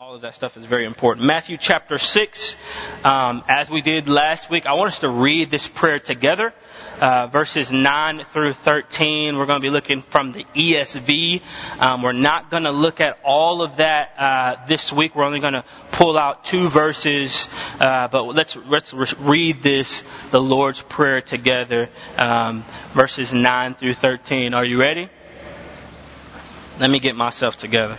All of that stuff is very important. Matthew chapter 6, um, as we did last week, I want us to read this prayer together. Uh, verses 9 through 13. We're going to be looking from the ESV. Um, we're not going to look at all of that uh, this week. We're only going to pull out two verses. Uh, but let's let's read this, the Lord's prayer together, um, verses 9 through 13. Are you ready? Let me get myself together.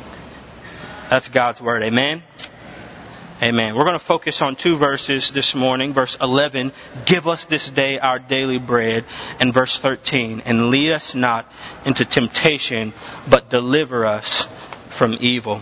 That's God's word. Amen. Amen. We're going to focus on two verses this morning. Verse 11, give us this day our daily bread. And verse 13, and lead us not into temptation, but deliver us from evil.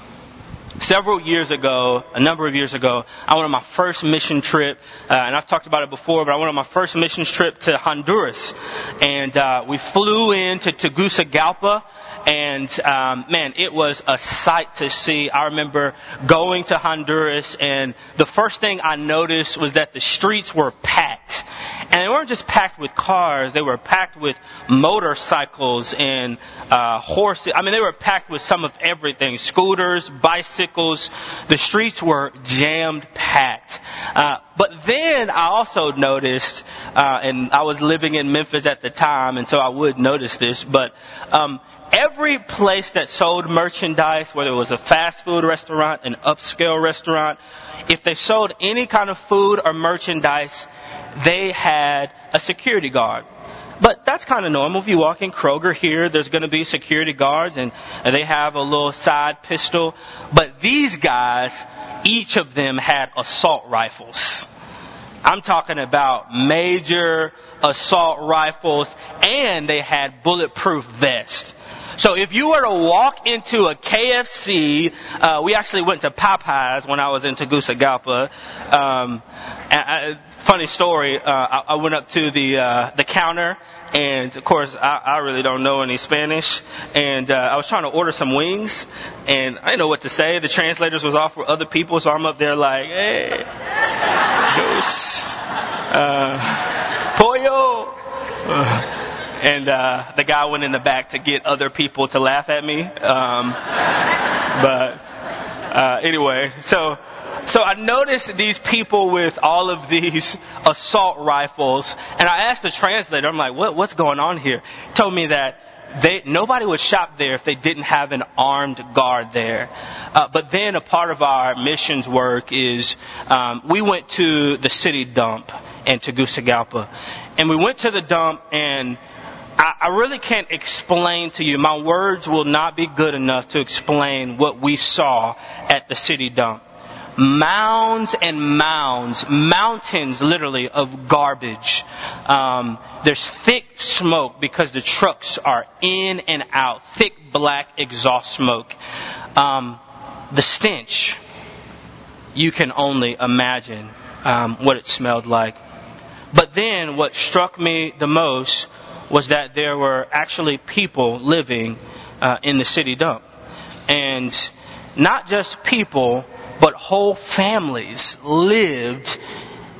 Several years ago, a number of years ago, I went on my first mission trip, uh, and I've talked about it before, but I went on my first mission trip to Honduras. And uh, we flew into Tegucigalpa, and um, man, it was a sight to see. I remember going to Honduras, and the first thing I noticed was that the streets were packed. And they weren't just packed with cars, they were packed with motorcycles and uh, horses. I mean, they were packed with some of everything scooters, bicycles. The streets were jammed packed. Uh, but then I also noticed, uh, and I was living in Memphis at the time, and so I would notice this, but um, every place that sold merchandise, whether it was a fast food restaurant, an upscale restaurant, if they sold any kind of food or merchandise, they had a security guard. But that's kind of normal. If you walk in Kroger here, there's going to be security guards and, they have a little side pistol. But these guys, each of them had assault rifles. I'm talking about major assault rifles and they had bulletproof vests. So if you were to walk into a KFC, uh, we actually went to Popeyes when I was in Tegucigalpa. Um, I, funny story. Uh, I, I went up to the uh, the counter, and of course, I, I really don't know any Spanish, and uh, I was trying to order some wings, and I didn't know what to say. The translators was off for other people, so I'm up there like, hey, uh, pollo. Uh, and uh, the guy went in the back to get other people to laugh at me. Um, but uh, anyway, so so I noticed these people with all of these assault rifles, and I asked the translator, I'm like, what, what's going on here? Told me that they, nobody would shop there if they didn't have an armed guard there. Uh, but then a part of our missions work is um, we went to the city dump in Tegucigalpa, and we went to the dump and I, I really can't explain to you. My words will not be good enough to explain what we saw at the city dump. Mounds and mounds, mountains literally of garbage. Um, there's thick smoke because the trucks are in and out. Thick black exhaust smoke. Um, the stench, you can only imagine um, what it smelled like. But then what struck me the most was that there were actually people living uh, in the city dump. And not just people, but whole families lived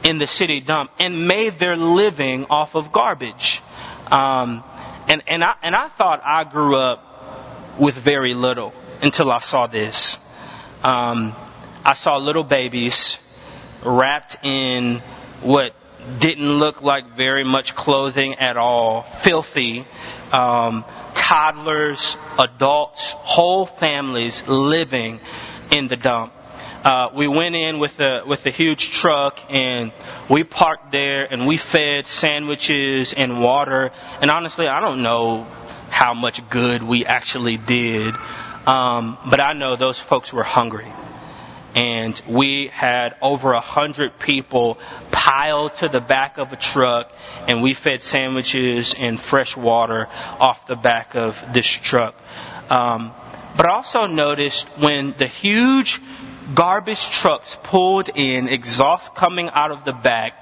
in the city dump and made their living off of garbage. Um, and, and, I, and I thought I grew up with very little until I saw this. Um, I saw little babies wrapped in what didn't look like very much clothing at all, filthy, um, toddlers, adults, whole families living in the dump. Uh, we went in with a with a huge truck and we parked there and we fed sandwiches and water. And honestly, I don't know how much good we actually did, um, but I know those folks were hungry and we had over a hundred people piled to the back of a truck and we fed sandwiches and fresh water off the back of this truck. Um, but I also noticed when the huge garbage trucks pulled in, exhaust coming out of the back.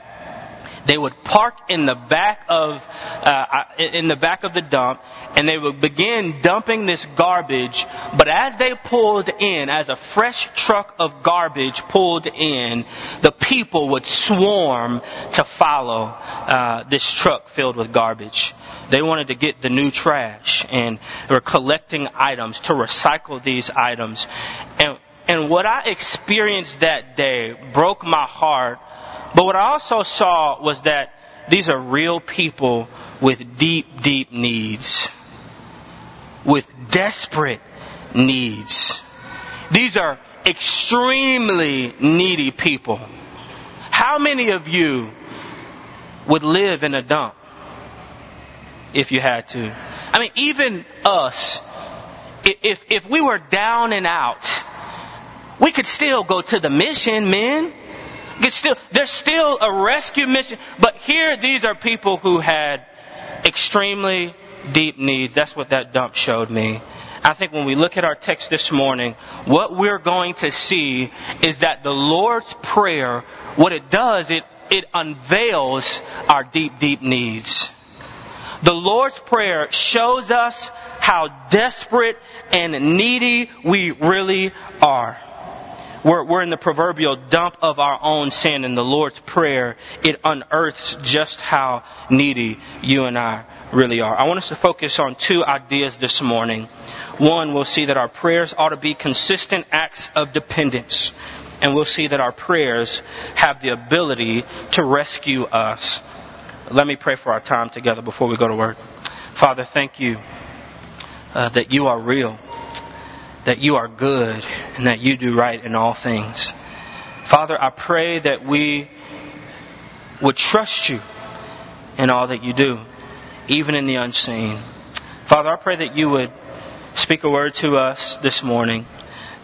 They would park in the back of uh, in the back of the dump, and they would begin dumping this garbage. But as they pulled in, as a fresh truck of garbage pulled in, the people would swarm to follow uh, this truck filled with garbage. They wanted to get the new trash and were collecting items to recycle these items. And, and what I experienced that day broke my heart. But what I also saw was that these are real people with deep, deep needs. With desperate needs. These are extremely needy people. How many of you would live in a dump? if you had to. I mean, even us, if, if we were down and out, we could still go to the mission, men. Still, there's still a rescue mission. But here, these are people who had extremely deep needs. That's what that dump showed me. I think when we look at our text this morning, what we're going to see is that the Lord's Prayer, what it does, it, it unveils our deep, deep needs. The Lord's Prayer shows us how desperate and needy we really are. We're, we're in the proverbial dump of our own sin, and the Lord's Prayer, it unearths just how needy you and I really are. I want us to focus on two ideas this morning. One, we'll see that our prayers ought to be consistent acts of dependence. And we'll see that our prayers have the ability to rescue us let me pray for our time together before we go to work. Father, thank you uh, that you are real, that you are good, and that you do right in all things. Father, I pray that we would trust you in all that you do, even in the unseen. Father, I pray that you would speak a word to us this morning,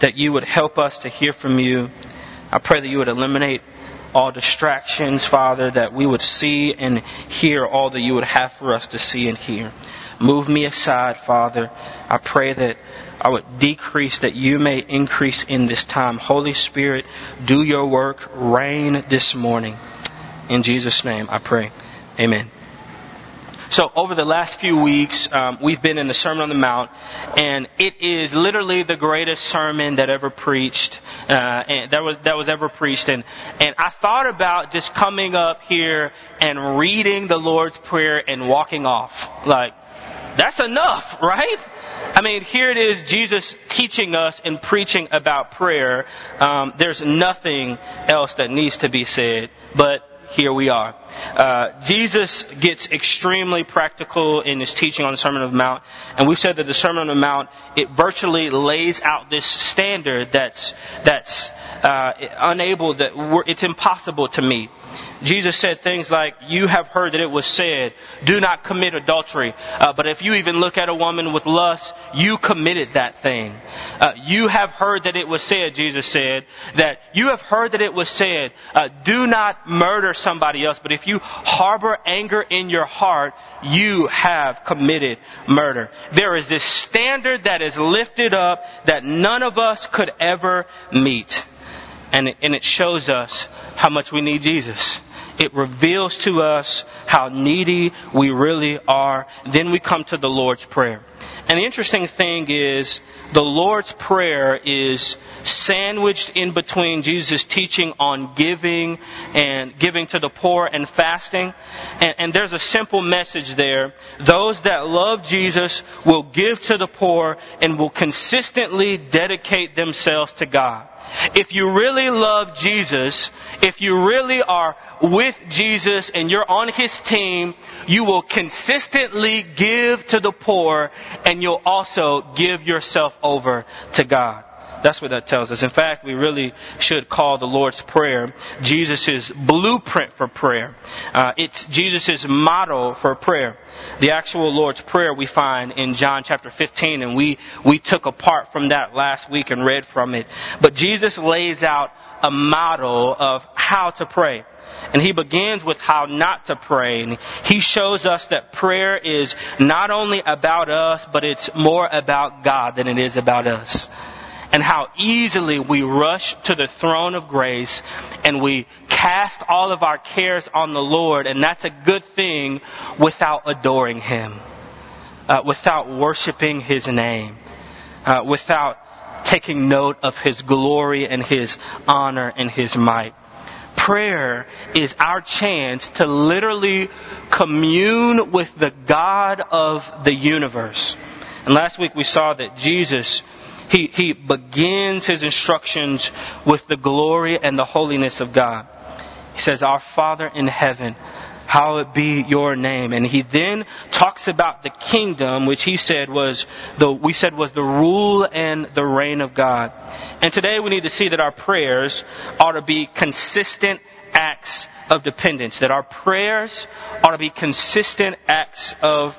that you would help us to hear from you. I pray that you would eliminate all distractions, Father, that we would see and hear all that you would have for us to see and hear. Move me aside, Father. I pray that I would decrease that you may increase in this time. Holy Spirit, do your work. Reign this morning. In Jesus' name, I pray. Amen. So over the last few weeks, um, we've been in the Sermon on the Mount, and it is literally the greatest sermon that ever preached, uh, and that was that was ever preached. And and I thought about just coming up here and reading the Lord's Prayer and walking off. Like that's enough, right? I mean, here it is, Jesus teaching us and preaching about prayer. Um, there's nothing else that needs to be said, but here we are. Uh, Jesus gets extremely practical in his teaching on the Sermon on the Mount, and we've said that the Sermon on the Mount it virtually lays out this standard that's that's uh, unable that it's impossible to meet. Jesus said things like, You have heard that it was said, do not commit adultery. Uh, but if you even look at a woman with lust, you committed that thing. Uh, you have heard that it was said, Jesus said, that you have heard that it was said, uh, do not murder somebody else. But if you harbor anger in your heart, you have committed murder. There is this standard that is lifted up that none of us could ever meet. And it, and it shows us how much we need Jesus. It reveals to us how needy we really are. Then we come to the Lord's Prayer. And the interesting thing is, the Lord's Prayer is sandwiched in between Jesus' teaching on giving and giving to the poor and fasting. And, and, there's a simple message there. Those that love Jesus will give to the poor and will consistently dedicate themselves to God. If you really love Jesus, if you really are with Jesus and you're on His team, you will consistently give to the poor and you'll also give yourself over to God. That's what that tells us. In fact, we really should call the Lord's Prayer Jesus' blueprint for prayer. Uh, it's Jesus' model for prayer. The actual Lord's Prayer we find in John chapter 15, and we, we took apart from that last week and read from it. But Jesus lays out a model of how to pray. And he begins with how not to pray. And he shows us that prayer is not only about us, but it's more about God than it is about us. And how easily we rush to the throne of grace and we cast all of our cares on the Lord, and that's a good thing without adoring Him, uh, without worshiping His name, uh, without taking note of His glory and His honor and His might. Prayer is our chance to literally commune with the God of the universe. And last week we saw that Jesus, he, he begins his instructions with the glory and the holiness of God. He says, Our Father in heaven, hallowed be your name. And he then talks about the kingdom, which he said was the, we said was the rule and the reign of God. And today we need to see that our prayers ought to be consistent acts of dependence, that our prayers ought to be consistent acts of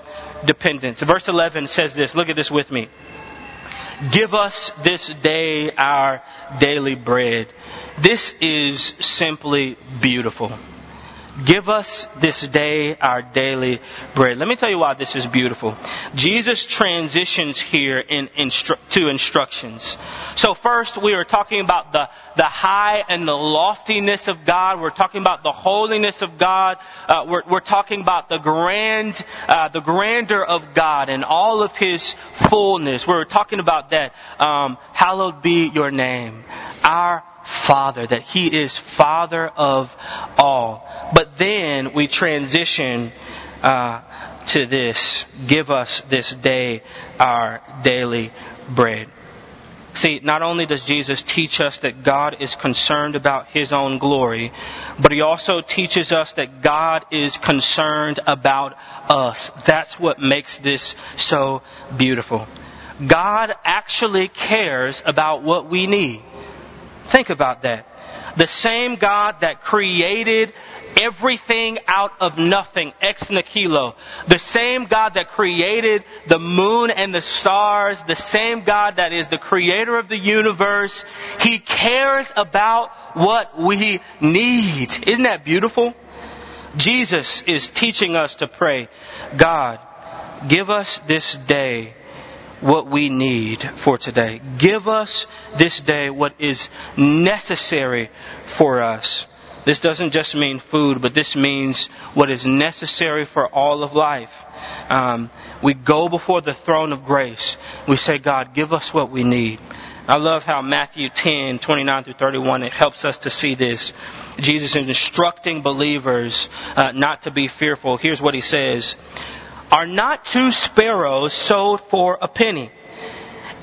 dependence. Verse 11 says this. Look at this with me. Give us this day our daily bread. This is simply beautiful. Give us this day our daily bread. Let me tell you why this is beautiful. Jesus transitions here in instru- to instructions. So first we are talking about the, the high and the loftiness of God. We're talking about the holiness of God. Uh, we're, we're talking about the grand, uh, the grandeur of God and all of His fullness. We're talking about that. Um, hallowed be your name. Our Father, that He is Father of all. But then we transition uh, to this give us this day our daily bread. See, not only does Jesus teach us that God is concerned about His own glory, but He also teaches us that God is concerned about us. That's what makes this so beautiful. God actually cares about what we need. Think about that. The same God that created everything out of nothing, ex nihilo. The same God that created the moon and the stars, the same God that is the creator of the universe, He cares about what we need. Isn't that beautiful? Jesus is teaching us to pray, God, give us this day what we need for today. Give us this day what is necessary for us. This doesn't just mean food, but this means what is necessary for all of life. Um, we go before the throne of grace. We say, God, give us what we need. I love how Matthew 10, 29 through 31, it helps us to see this. Jesus is instructing believers uh, not to be fearful. Here's what he says. Are not two sparrows sold for a penny?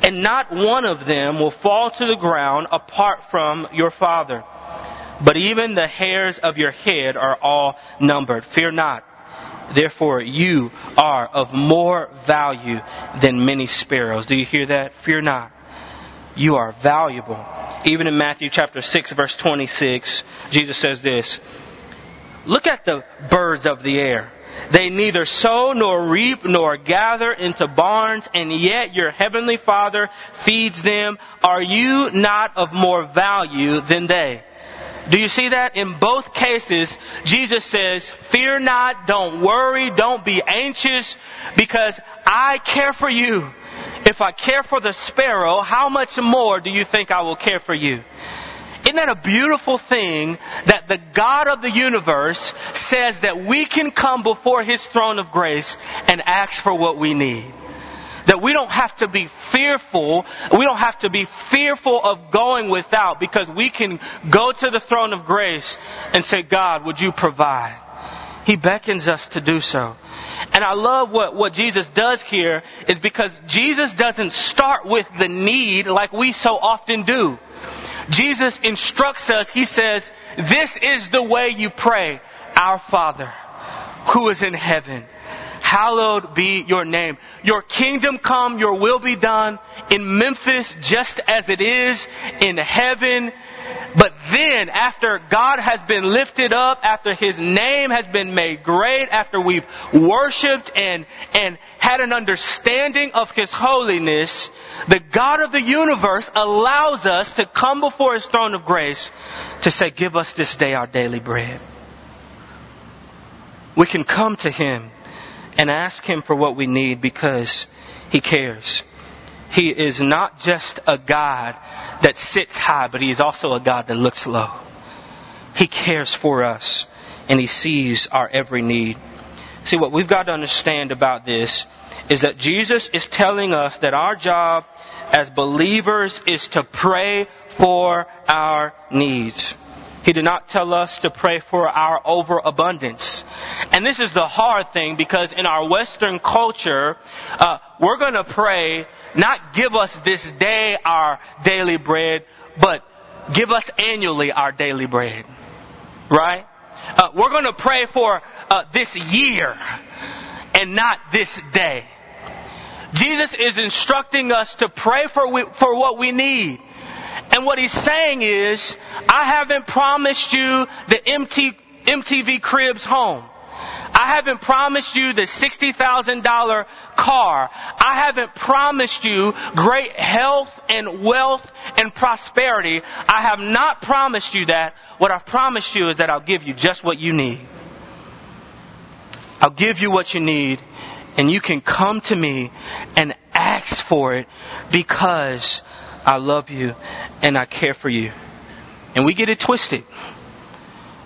And not one of them will fall to the ground apart from your Father. But even the hairs of your head are all numbered. Fear not. Therefore, you are of more value than many sparrows. Do you hear that? Fear not. You are valuable. Even in Matthew chapter 6 verse 26, Jesus says this, Look at the birds of the air. They neither sow nor reap nor gather into barns, and yet your heavenly Father feeds them. Are you not of more value than they? Do you see that? In both cases, Jesus says, fear not, don't worry, don't be anxious, because I care for you. If I care for the sparrow, how much more do you think I will care for you? Isn't that a beautiful thing that the God of the universe says that we can come before His throne of grace and ask for what we need? That we don't have to be fearful, we don't have to be fearful of going without because we can go to the throne of grace and say, God, would you provide? He beckons us to do so. And I love what, what Jesus does here is because Jesus doesn't start with the need like we so often do. Jesus instructs us, He says, this is the way you pray, Our Father, who is in heaven. Hallowed be your name. Your kingdom come, your will be done in Memphis just as it is in heaven. But then, after God has been lifted up, after His name has been made great, after we've worshiped and, and had an understanding of His holiness, the God of the universe allows us to come before His throne of grace to say, give us this day our daily bread. We can come to Him and ask Him for what we need because He cares. He is not just a God that sits high, but He is also a God that looks low. He cares for us and He sees our every need. See, what we've got to understand about this is that Jesus is telling us that our job as believers is to pray for our needs. He did not tell us to pray for our overabundance. And this is the hard thing because in our Western culture, uh, we're going to pray not give us this day our daily bread, but give us annually our daily bread. Right? Uh, we're going to pray for uh, this year and not this day. Jesus is instructing us to pray for, we, for what we need. And what he's saying is, I haven't promised you the MT, MTV Cribs home. I haven't promised you the $60,000 car. I haven't promised you great health and wealth and prosperity. I have not promised you that. What I've promised you is that I'll give you just what you need. I'll give you what you need and you can come to me and ask for it because I love you and I care for you. And we get it twisted.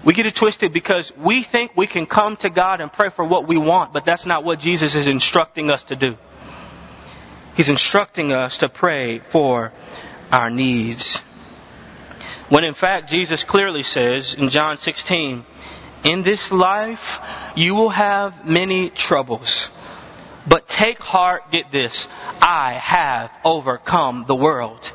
We get it twisted because we think we can come to God and pray for what we want, but that's not what Jesus is instructing us to do. He's instructing us to pray for our needs. When in fact, Jesus clearly says in John 16, in this life you will have many troubles. But take heart, get this. I have overcome the world.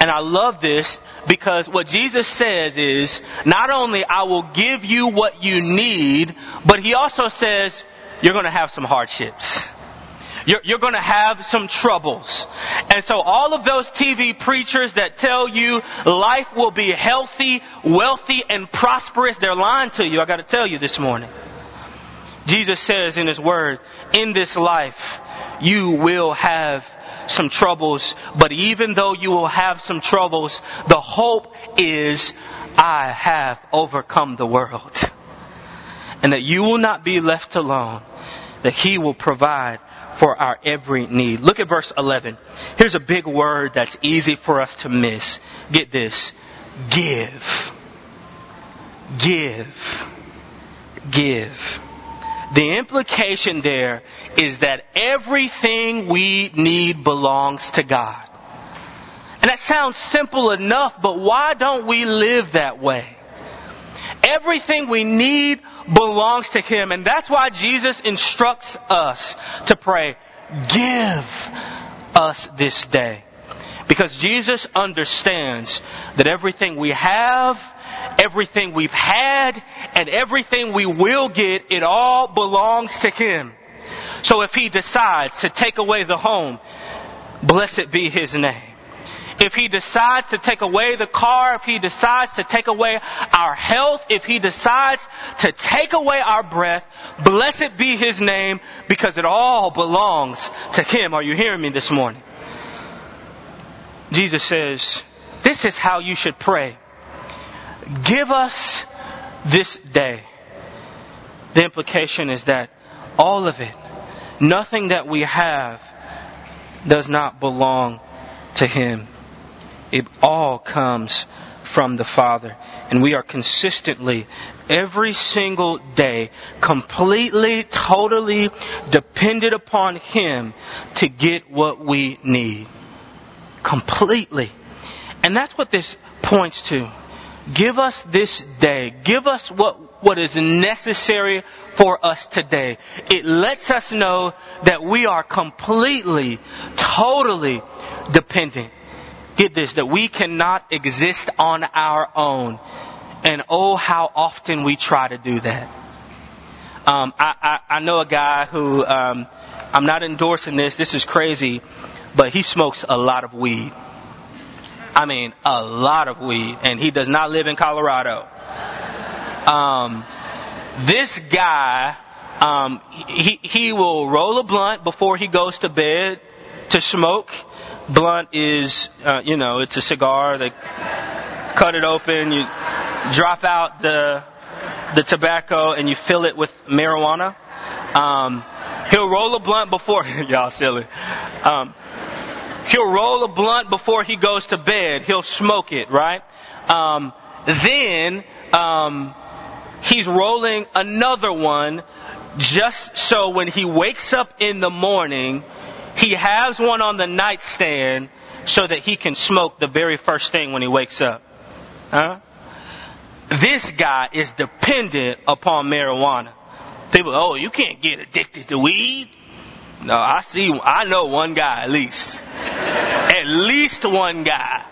And I love this because what Jesus says is, not only I will give you what you need, but he also says, you're going to have some hardships. You're, you're going to have some troubles. And so all of those TV preachers that tell you life will be healthy, wealthy, and prosperous, they're lying to you. I got to tell you this morning. Jesus says in His Word, in this life, you will have some troubles, but even though you will have some troubles, the hope is, I have overcome the world. And that you will not be left alone, that He will provide for our every need. Look at verse 11. Here's a big word that's easy for us to miss. Get this. Give. Give. Give. The implication there is that everything we need belongs to God. And that sounds simple enough, but why don't we live that way? Everything we need belongs to Him. And that's why Jesus instructs us to pray, give us this day. Because Jesus understands that everything we have everything we've had and everything we will get, it all belongs to Him. So if He decides to take away the home, blessed be His name. If He decides to take away the car, if He decides to take away our health, if He decides to take away our breath, blessed be His name because it all belongs to Him. Are you hearing me this morning? Jesus says, this is how you should pray. Give us this day. The implication is that all of it, nothing that we have, does not belong to Him. It all comes from the Father. And we are consistently, every single day, completely, totally dependent upon Him to get what we need. Completely. And that's what this points to. Give us this day. Give us what, what is necessary for us today. It lets us know that we are completely, totally dependent. Get this, that we cannot exist on our own. And oh, how often we try to do that. Um, I, I, I, know a guy who, um, I'm not endorsing this, this is crazy, but he smokes a lot of weed. I mean, a lot of weed, and he does not live in Colorado. Um, this guy, um, he, he will roll a blunt before he goes to bed to smoke. Blunt is, uh, you know, it's a cigar. They cut it open, you drop out the the tobacco, and you fill it with marijuana. Um, he'll roll a blunt before y'all silly. Um, he'll roll a blunt before he goes to bed. He'll smoke it, right? Um, then um, he's rolling another one just so when he wakes up in the morning, he has one on the nightstand so that he can smoke the very first thing when he wakes up. Huh? This guy is dependent upon marijuana. People, oh, you can't get addicted to weed. No, I see, I know one guy at least. At least one guy.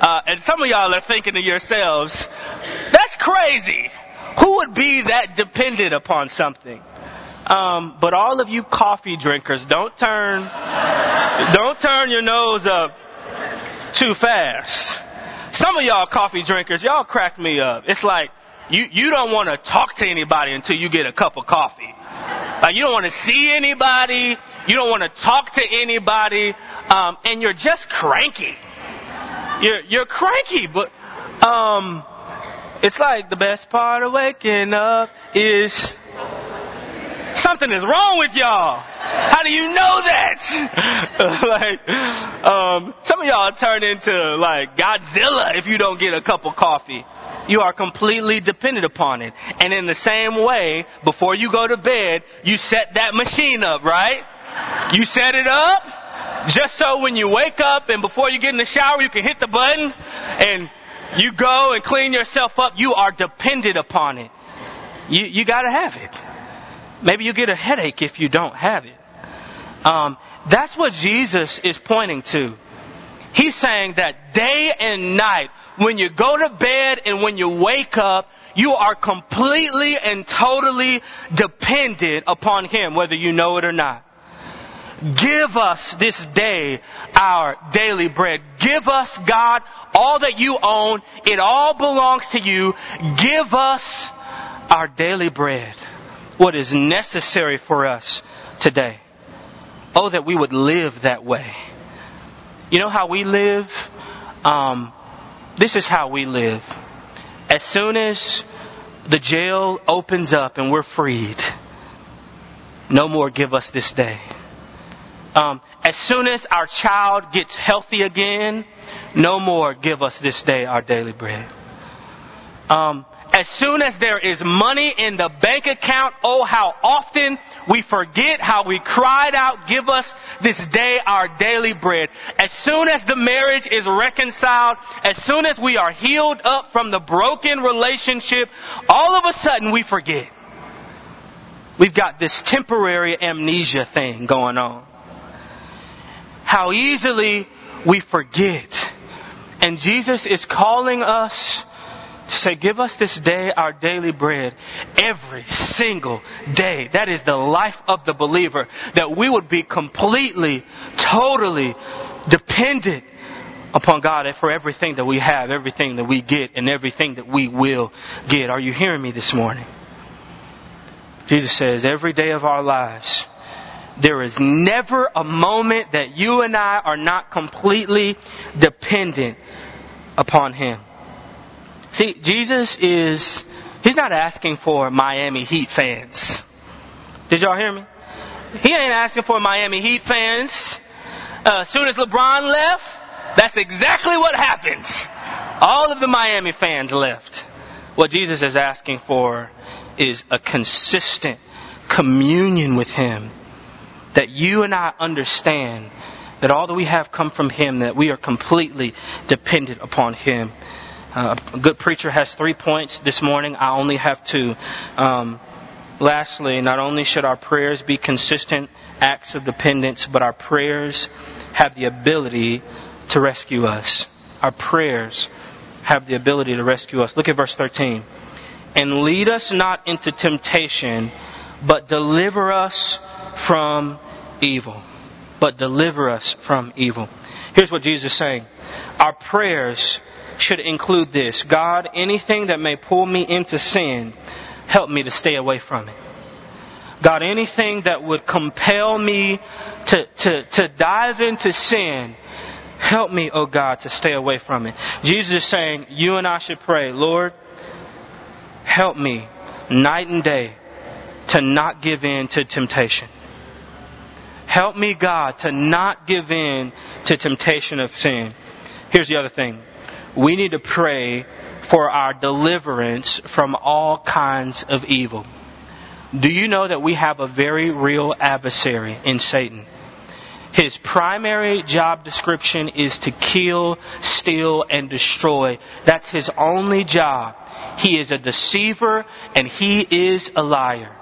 Uh, and some of y'all are thinking to yourselves, that's crazy. Who would be that dependent upon something? Um, but all of you coffee drinkers, don't turn, don't turn your nose up too fast. Some of y'all coffee drinkers, y'all crack me up. It's like you you don't want to talk to anybody until you get a cup of coffee. Like you don't want to see anybody, you don't want to talk to anybody, um, and you're just cranky. You're you're cranky, but um, it's like the best part of waking up is something is wrong with y'all. How do you know that? like, um, some of y'all turn into like Godzilla if you don't get a cup of coffee. You are completely dependent upon it. And in the same way, before you go to bed, you set that machine up, right? You set it up just so when you wake up and before you get in the shower, you can hit the button and you go and clean yourself up. You are dependent upon it. You, you gotta have it. Maybe you get a headache if you don't have it. Um, that's what Jesus is pointing to. He's saying that day and night, when you go to bed and when you wake up, you are completely and totally dependent upon Him, whether you know it or not. Give us this day our daily bread. Give us, God, all that you own. It all belongs to you. Give us our daily bread what is necessary for us today. Oh, that we would live that way. You know how we live? Um, this is how we live. As soon as the jail opens up and we're freed, no more give us this day. Um, as soon as our child gets healthy again, no more give us this day our daily bread. Um, as soon as there is money in the bank account, oh, how often we forget how we cried out, give us this day our daily bread. As soon as the marriage is reconciled, as soon as we are healed up from the broken relationship, all of a sudden we forget. We've got this temporary amnesia thing going on. How easily we forget. And Jesus is calling us to say, Give us this day our daily bread every single day. That is the life of the believer. That we would be completely, totally dependent upon God for everything that we have, everything that we get, and everything that we will get. Are you hearing me this morning? Jesus says, every day of our lives, there is never a moment that you and I are not completely dependent upon Him. See, Jesus is, he's not asking for Miami Heat fans. Did y'all hear me? He ain't asking for Miami Heat fans. Uh, as soon as LeBron left, that's exactly what happens. All of the Miami fans left. What Jesus is asking for is a consistent communion with Him. That you and I understand that all that we have come from Him, that we are completely dependent upon Him. Uh, a good preacher has three points this morning. I only have two. Um, lastly, not only should our prayers be consistent acts of dependence, but our prayers have the ability to rescue us. Our prayers have the ability to rescue us. Look at verse 13. And lead us not into temptation, but deliver us from evil. But deliver us from evil. Here's what Jesus is saying. Our prayers should include this God, anything that may pull me into sin, help me to stay away from it. God, anything that would compel me to, to, to dive into sin, help me, oh God, to stay away from it. Jesus is saying, you and I should pray, Lord, help me night and day to not give in to temptation. Help me, God, to not give in to temptation of sin. Here's the other thing. We need to pray for our deliverance from all kinds of evil. Do you know that we have a very real adversary in Satan? His primary job description is to kill, steal, and destroy. That's his only job. He is a deceiver and he is a liar.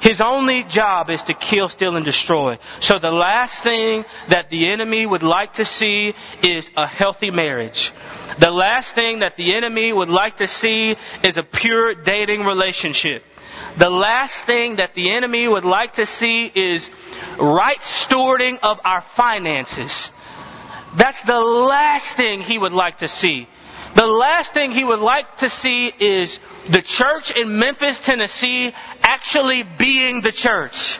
His only job is to kill, steal, and destroy. So the last thing that the enemy would like to see is a healthy marriage. The last thing that the enemy would like to see is a pure dating relationship. The last thing that the enemy would like to see is right stewarding of our finances. That's the last thing he would like to see. The last thing he would like to see is the church in Memphis, Tennessee actually being the church.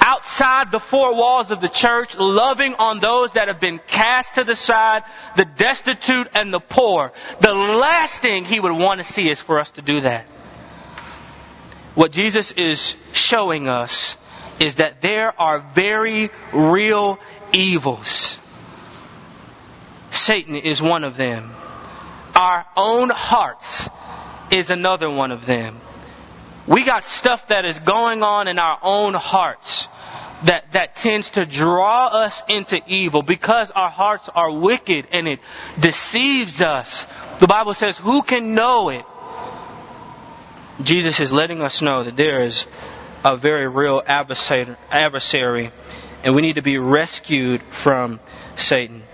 Outside the four walls of the church, loving on those that have been cast to the side, the destitute and the poor. The last thing he would want to see is for us to do that. What Jesus is showing us is that there are very real evils. Satan is one of them. Our own hearts is another one of them. We got stuff that is going on in our own hearts that, that tends to draw us into evil because our hearts are wicked and it deceives us. The Bible says, who can know it? Jesus is letting us know that there is a very real adversary and we need to be rescued from Satan.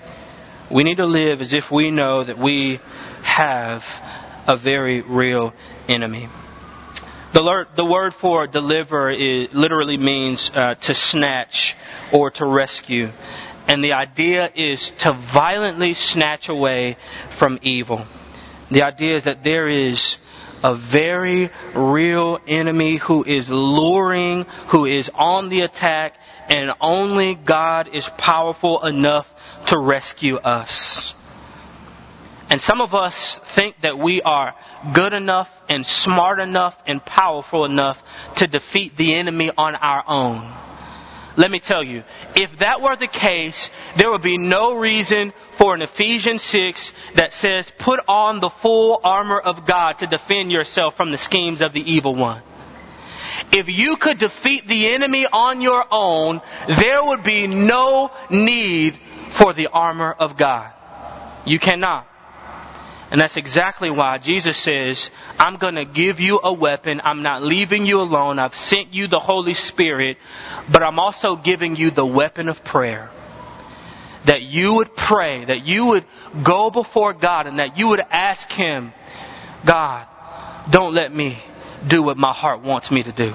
We need to live as if we know that we have a very real enemy. The, the word for deliver literally means uh, to snatch or to rescue. And the idea is to violently snatch away from evil. The idea is that there is a very real enemy who is luring, who is on the attack, and only God is powerful enough to rescue us. And some of us think that we are good enough and smart enough and powerful enough to defeat the enemy on our own. Let me tell you, if that were the case, there would be no reason for an Ephesians 6 that says, put on the full armor of God to defend yourself from the schemes of the evil one. If you could defeat the enemy on your own, there would be no need for the armor of God. You cannot. And that's exactly why Jesus says, I'm going to give you a weapon. I'm not leaving you alone. I've sent you the Holy Spirit, but I'm also giving you the weapon of prayer. That you would pray, that you would go before God, and that you would ask Him, God, don't let me do what my heart wants me to do.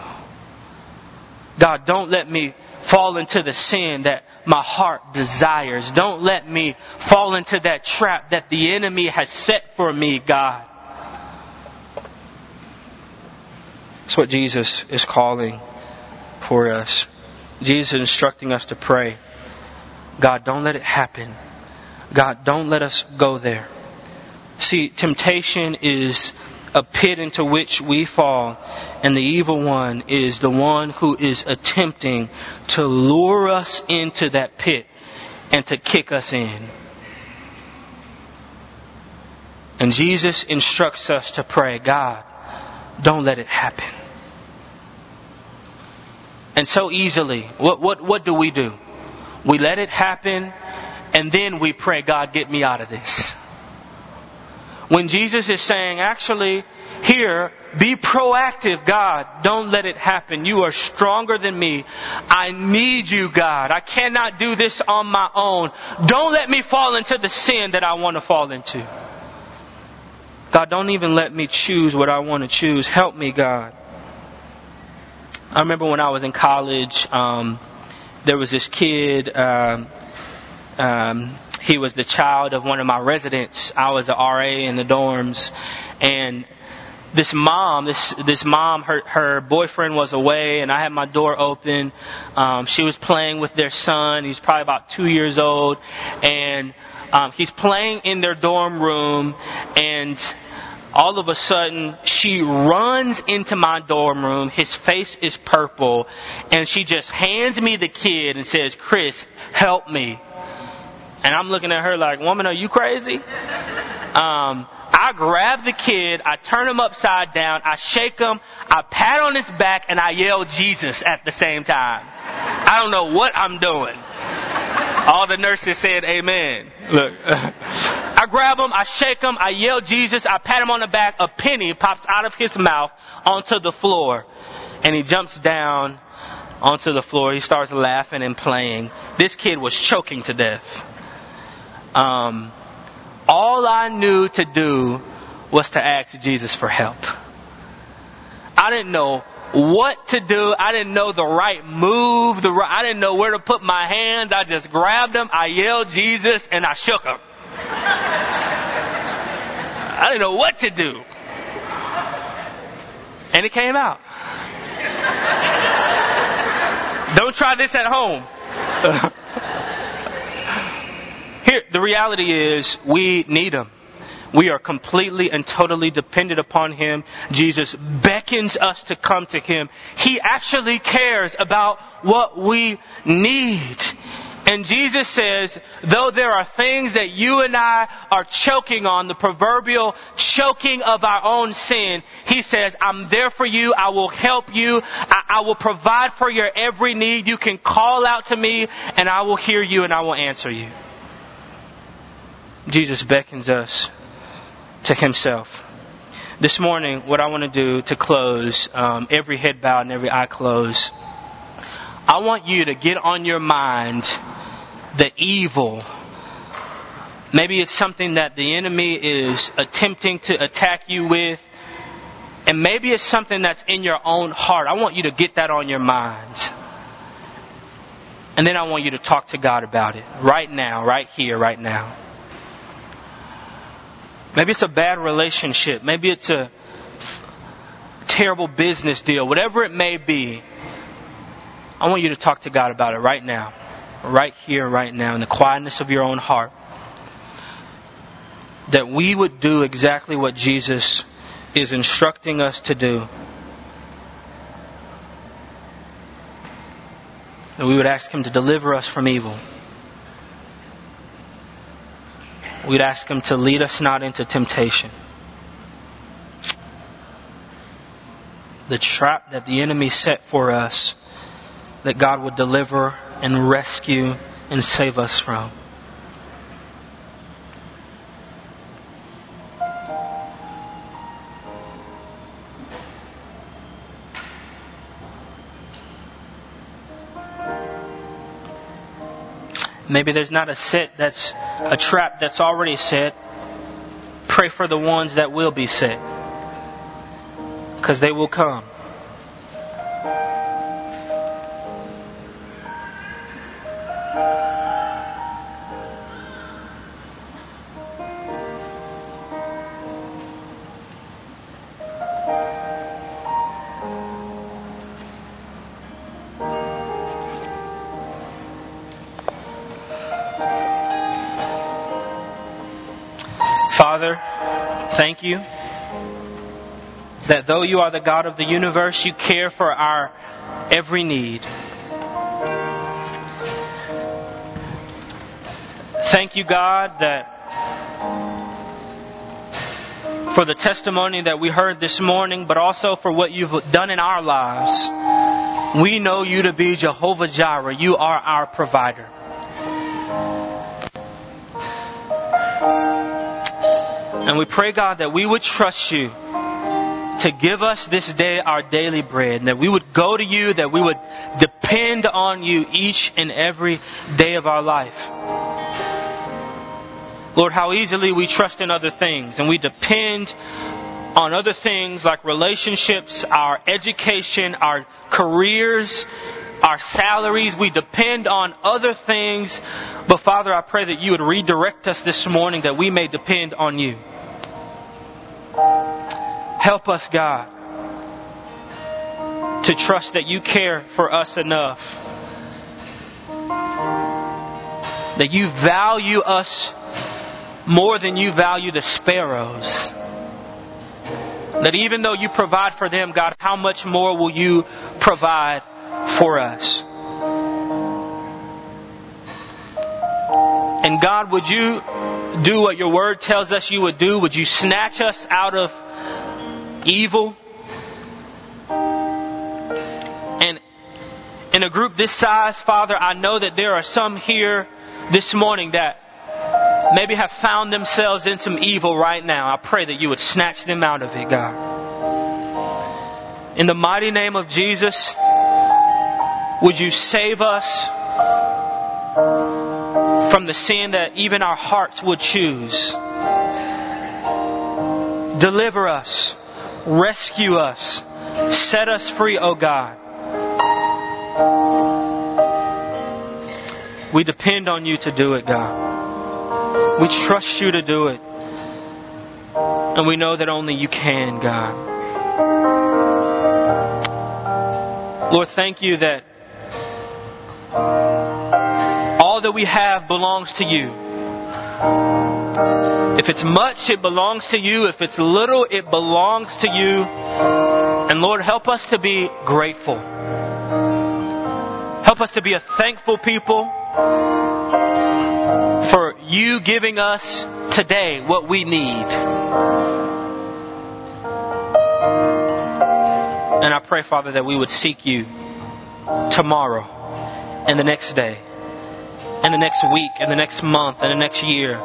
God, don't let me fall into the sin that my heart desires. Don't let me fall into that trap that the enemy has set for me, God. That's what Jesus is calling for us. Jesus is instructing us to pray. God, don't let it happen. God, don't let us go there. See, temptation is a pit into which we fall, and the evil one is the one who is attempting to lure us into that pit and to kick us in. And Jesus instructs us to pray, God, don't let it happen. And so easily, what, what, what do we do? We let it happen, and then we pray, God, get me out of this. When Jesus is saying, actually, here, be proactive, God. Don't let it happen. You are stronger than me. I need you, God. I cannot do this on my own. Don't let me fall into the sin that I want to fall into. God, don't even let me choose what I want to choose. Help me, God. I remember when I was in college, um, there was this kid. Um, um, he was the child of one of my residents. I was a RA in the dorms, and this mom, this this mom, her her boyfriend was away, and I had my door open. Um, she was playing with their son. He's probably about two years old, and um, he's playing in their dorm room, and all of a sudden she runs into my dorm room. His face is purple and she just hands me the kid and says, Chris, help me. And I'm looking at her like, woman, are you crazy? Um, I grab the kid, I turn him upside down, I shake him, I pat on his back, and I yell Jesus at the same time. I don't know what I'm doing. All the nurses said amen. Look. I grab him, I shake him, I yell Jesus, I pat him on the back, a penny pops out of his mouth onto the floor, and he jumps down onto the floor. He starts laughing and playing. This kid was choking to death. Um, all I knew to do was to ask Jesus for help. I didn't know what to do. I didn't know the right move. The right, I didn't know where to put my hands. I just grabbed them. I yelled Jesus and I shook them. I didn't know what to do. And it came out. Don't try this at home. The reality is we need him. We are completely and totally dependent upon Him. Jesus beckons us to come to Him. He actually cares about what we need. And Jesus says, though there are things that you and I are choking on, the proverbial choking of our own sin, He says, I'm there for you. I will help you. I, I, will provide for your every need. You can call out to me and I will hear you and I will answer you. Jesus beckons us to Himself. This morning, what I want to do to close, um, every head bowed and every eye closed, I want you to get on your mind the evil. Maybe it's something that the enemy is attempting to attack you with. And maybe it's something that's in your own heart. I want you to get that on your minds. And then I want you to talk to God about it right now, right here, right now. Maybe it's a bad relationship. Maybe it's a terrible business deal. Whatever it may be, I want you to talk to God about it right now. Right here, right now, in the quietness of your own heart. That we would do exactly what Jesus is instructing us to do. That we would ask Him to deliver us from evil. We'd ask Him to lead us not into temptation. The trap that the enemy set for us, that God would deliver and rescue and save us from. Maybe there's not a set that's a trap that's already set. Pray for the ones that will be set. Because they will come. You that though you are the God of the universe, you care for our every need. Thank you, God, that for the testimony that we heard this morning, but also for what you've done in our lives. We know you to be Jehovah Jireh. You are our provider. And we pray, God, that we would trust you to give us this day our daily bread, and that we would go to you, that we would depend on you each and every day of our life. Lord, how easily we trust in other things, and we depend on other things like relationships, our education, our careers, our salaries. We depend on other things. But Father, I pray that you would redirect us this morning that we may depend on you. Help us, God, to trust that you care for us enough, that you value us more than you value the sparrows. That even though you provide for them, God, how much more will you provide for us? And God, would you do what your word tells us you would do? Would you snatch us out of evil? And in a group this size, Father, I know that there are some here this morning that maybe have found themselves in some evil right now. I pray that you would snatch them out of it, God. In the mighty name of Jesus, would you save us from the sin that even our hearts would choose? Deliver us, rescue us, set us free, O oh God. We depend on you to do it, God. We trust you to do it. And we know that only you can, God. Lord, thank you that all that we have belongs to you. If it's much, it belongs to you. If it's little, it belongs to you. And Lord, help us to be grateful. Help us to be a thankful people for you giving us today what we need. And I pray, Father, that we would seek you tomorrow and the next day and the next week and the next month and the next year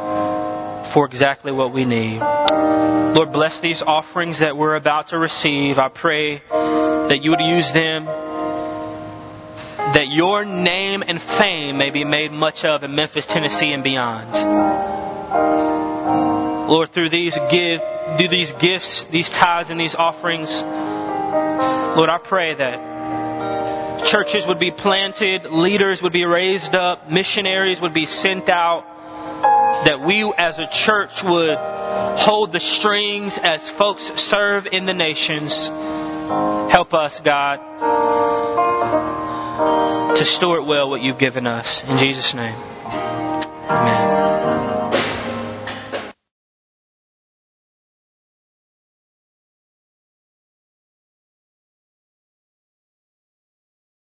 for exactly what we need. Lord, bless these offerings that we're about to receive. I pray that you would use them, that your name and fame may be made much of in Memphis, Tennessee, and beyond. Lord, through these give, do these gifts, these tithes, and these offerings, Lord, I pray that churches would be planted, leaders would be raised up, missionaries would be sent out, that we as a church would hold the strings as folks serve in the nations. Help us, God, to steward well what you've given us. In Jesus' name.